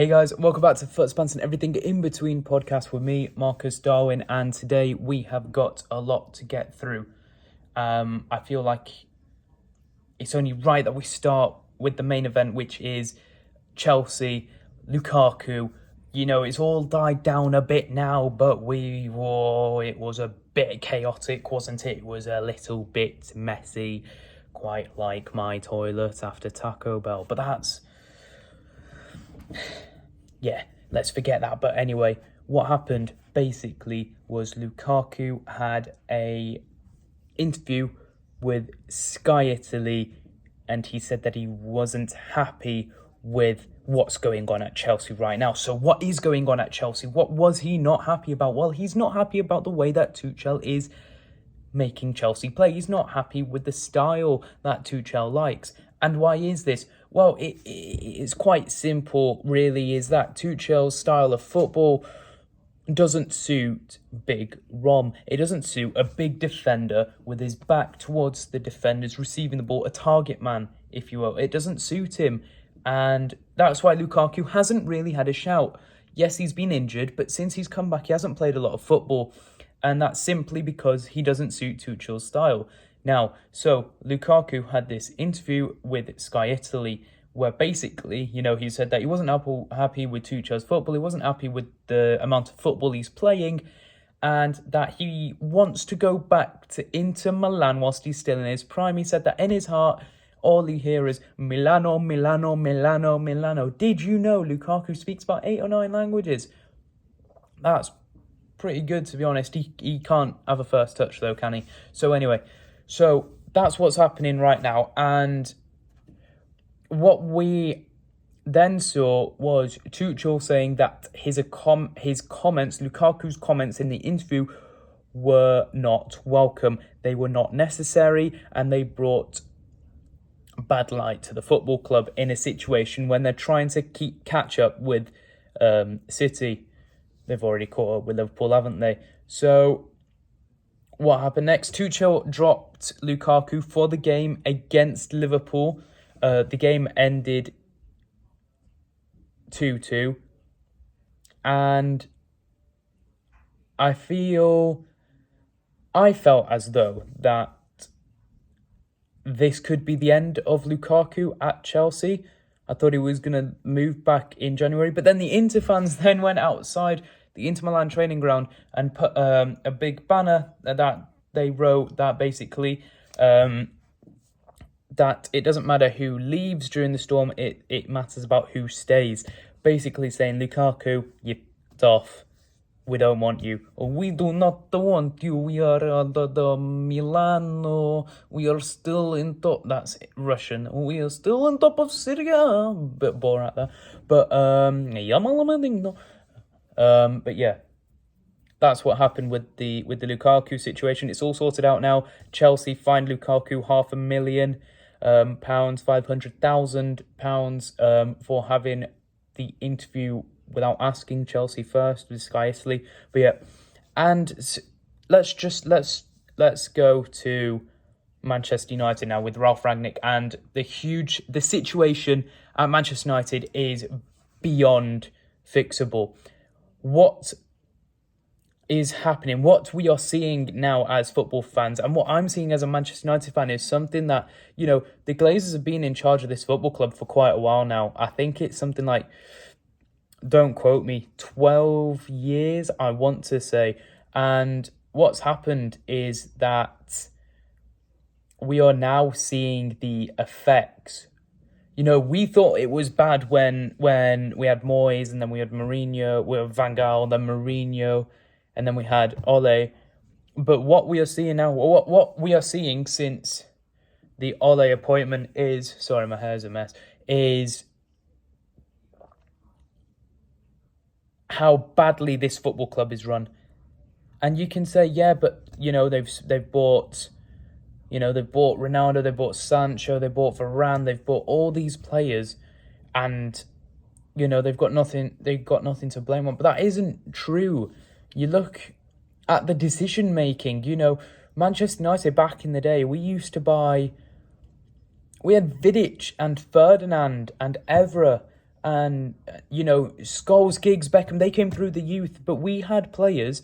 Hey guys, welcome back to Footspans and Everything in Between podcast with me, Marcus Darwin, and today we have got a lot to get through. Um, I feel like it's only right that we start with the main event, which is Chelsea, Lukaku. You know, it's all died down a bit now, but we were, it was a bit chaotic, wasn't it? It was a little bit messy, quite like my toilet after Taco Bell, but that's yeah, let's forget that. But anyway, what happened basically was Lukaku had a interview with Sky Italy and he said that he wasn't happy with what's going on at Chelsea right now. So what is going on at Chelsea? What was he not happy about? Well, he's not happy about the way that Tuchel is making Chelsea play. He's not happy with the style that Tuchel likes. And why is this? Well, it, it, it's quite simple, really, is that Tuchel's style of football doesn't suit Big Rom. It doesn't suit a big defender with his back towards the defenders receiving the ball, a target man, if you will. It doesn't suit him. And that's why Lukaku hasn't really had a shout. Yes, he's been injured, but since he's come back, he hasn't played a lot of football. And that's simply because he doesn't suit Tuchel's style. Now, so Lukaku had this interview with Sky Italy where basically, you know, he said that he wasn't happy with Tuchel's football, he wasn't happy with the amount of football he's playing, and that he wants to go back to Inter Milan whilst he's still in his prime. He said that in his heart, all he hears is Milano, Milano, Milano, Milano. Did you know Lukaku speaks about eight or nine languages? That's pretty good, to be honest. He, he can't have a first touch, though, can he? So, anyway, so that's what's happening right now. And what we then saw was Tuchel saying that his com- his comments, Lukaku's comments in the interview, were not welcome. They were not necessary, and they brought bad light to the football club in a situation when they're trying to keep catch up with um, City. They've already caught up with Liverpool, haven't they? So what happened next? Tuchel dropped Lukaku for the game against Liverpool. Uh, the game ended 2 2. And I feel. I felt as though that this could be the end of Lukaku at Chelsea. I thought he was going to move back in January, but then the Inter fans then went outside the Inter Milan training ground and put um, a big banner that they wrote that basically um, that it doesn't matter who leaves during the storm, it, it matters about who stays. Basically saying, Lukaku, you're off. We don't want you. We do not want you. We are uh, the, the Milano. We are still in top. That's Russian. We are still on top of Serie A. Bit Borat there. But, um, um, but yeah, that's what happened with the with the Lukaku situation. It's all sorted out now. Chelsea fined Lukaku half a million um, pounds, five hundred thousand pounds um, for having the interview without asking Chelsea first with Sky Italy. But yeah, and let's just let's let's go to Manchester United now with Ralf Rangnick and the huge the situation at Manchester United is beyond fixable what is happening, what we are seeing now as football fans, and what I'm seeing as a Manchester United fan is something that, you know, the Glazers have been in charge of this football club for quite a while now. I think it's something like, don't quote me, 12 years, I want to say. And what's happened is that we are now seeing the effects you know, we thought it was bad when when we had Moyes and then we had Mourinho, we had Van Gaal, then Mourinho, and then we had Ole. But what we are seeing now, what what we are seeing since the Ole appointment is sorry, my hair's a mess. Is how badly this football club is run, and you can say, yeah, but you know they've they've bought you know, they've bought Ronaldo, they've bought Sancho, they've bought Varane, they've bought all these players, and you know they've got nothing. They've got nothing to blame on. But that isn't true. You look at the decision making. You know, Manchester United back in the day, we used to buy. We had Vidic and Ferdinand and Evra and you know Scholes, Giggs, Beckham. They came through the youth, but we had players.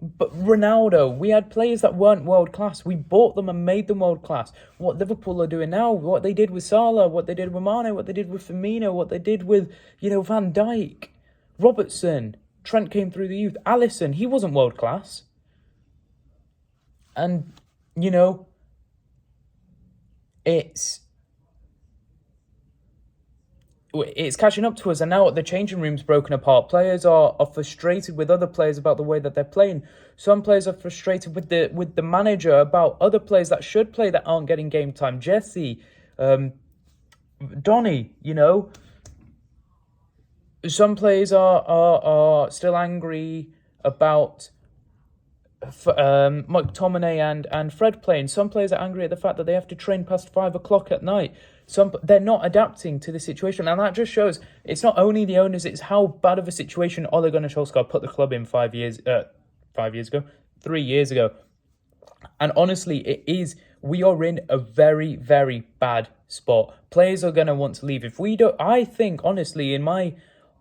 But Ronaldo, we had players that weren't world class. We bought them and made them world class. What Liverpool are doing now, what they did with Salah, what they did with Mane, what they did with Firmino, what they did with you know Van Dijk, Robertson, Trent came through the youth. Alisson, he wasn't world class. And you know, it's it's catching up to us, and now the changing room's broken apart. Players are, are frustrated with other players about the way that they're playing. Some players are frustrated with the with the manager about other players that should play that aren't getting game time. Jesse, um, Donny, you know. Some players are are, are still angry about um, McTominay and, and Fred playing. Some players are angry at the fact that they have to train past five o'clock at night. Some they're not adapting to the situation, and that just shows it's not only the owners; it's how bad of a situation Ole Gunnar Solskjaer put the club in five years, uh, five years ago, three years ago. And honestly, it is. We are in a very, very bad spot. Players are going to want to leave. If we don't, I think, honestly, in my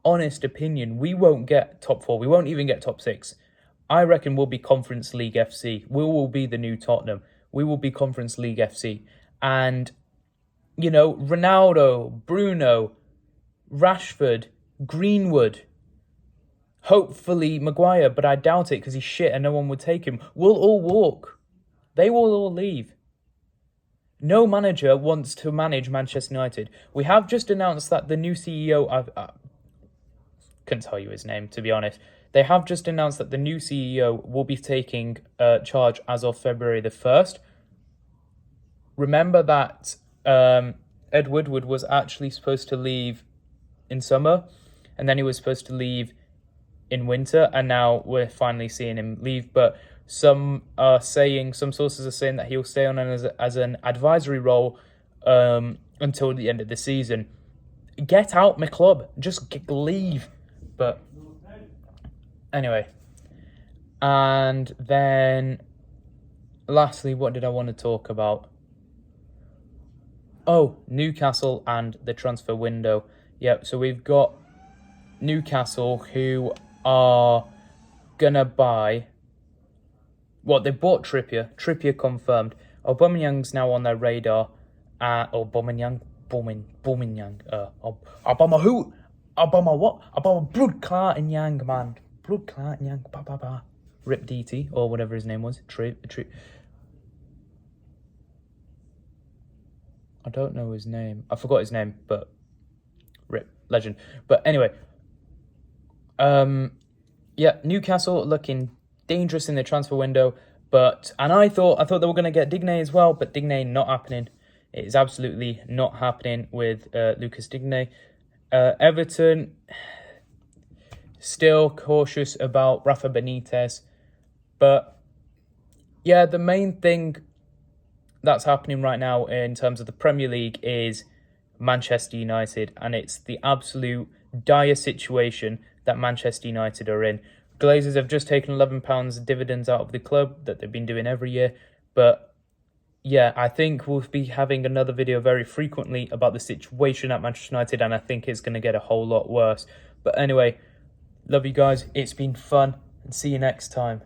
honest opinion, we won't get top four. We won't even get top six. I reckon we'll be Conference League FC. We will be the new Tottenham. We will be Conference League FC. And, you know, Ronaldo, Bruno, Rashford, Greenwood, hopefully Maguire, but I doubt it because he's shit and no one would take him, We'll all walk. They will all leave. No manager wants to manage Manchester United. We have just announced that the new CEO, I, I couldn't tell you his name to be honest, they have just announced that the new CEO will be taking uh, charge as of February the 1st. Remember that um, Ed Woodward was actually supposed to leave in summer, and then he was supposed to leave in winter, and now we're finally seeing him leave. But some are saying, some sources are saying that he'll stay on as, as an advisory role um, until the end of the season. Get out my club, just leave. But Anyway, and then lastly, what did I want to talk about? Oh, Newcastle and the transfer window. Yep, so we've got Newcastle who are gonna buy. What they bought Trippier. Trippier confirmed. Aubameyang's now on their radar. Uh, Aubameyang, Bomin, Boumaiang, uh, Obama who? Obama what? Obama Blood and Yang man blood clot, yang, ba ba ba. Rip DT, or whatever his name was. Tri, tri, I don't know his name. I forgot his name, but rip legend. But anyway, um, yeah, Newcastle looking dangerous in the transfer window. But and I thought I thought they were going to get Digne as well, but Digne not happening. It is absolutely not happening with uh, Lucas Digne. Uh, Everton Still cautious about Rafa Benitez. But yeah, the main thing that's happening right now in terms of the Premier League is Manchester United, and it's the absolute dire situation that Manchester United are in. Glazers have just taken £11 dividends out of the club that they've been doing every year. But yeah, I think we'll be having another video very frequently about the situation at Manchester United, and I think it's going to get a whole lot worse. But anyway, Love you guys. It's been fun and see you next time.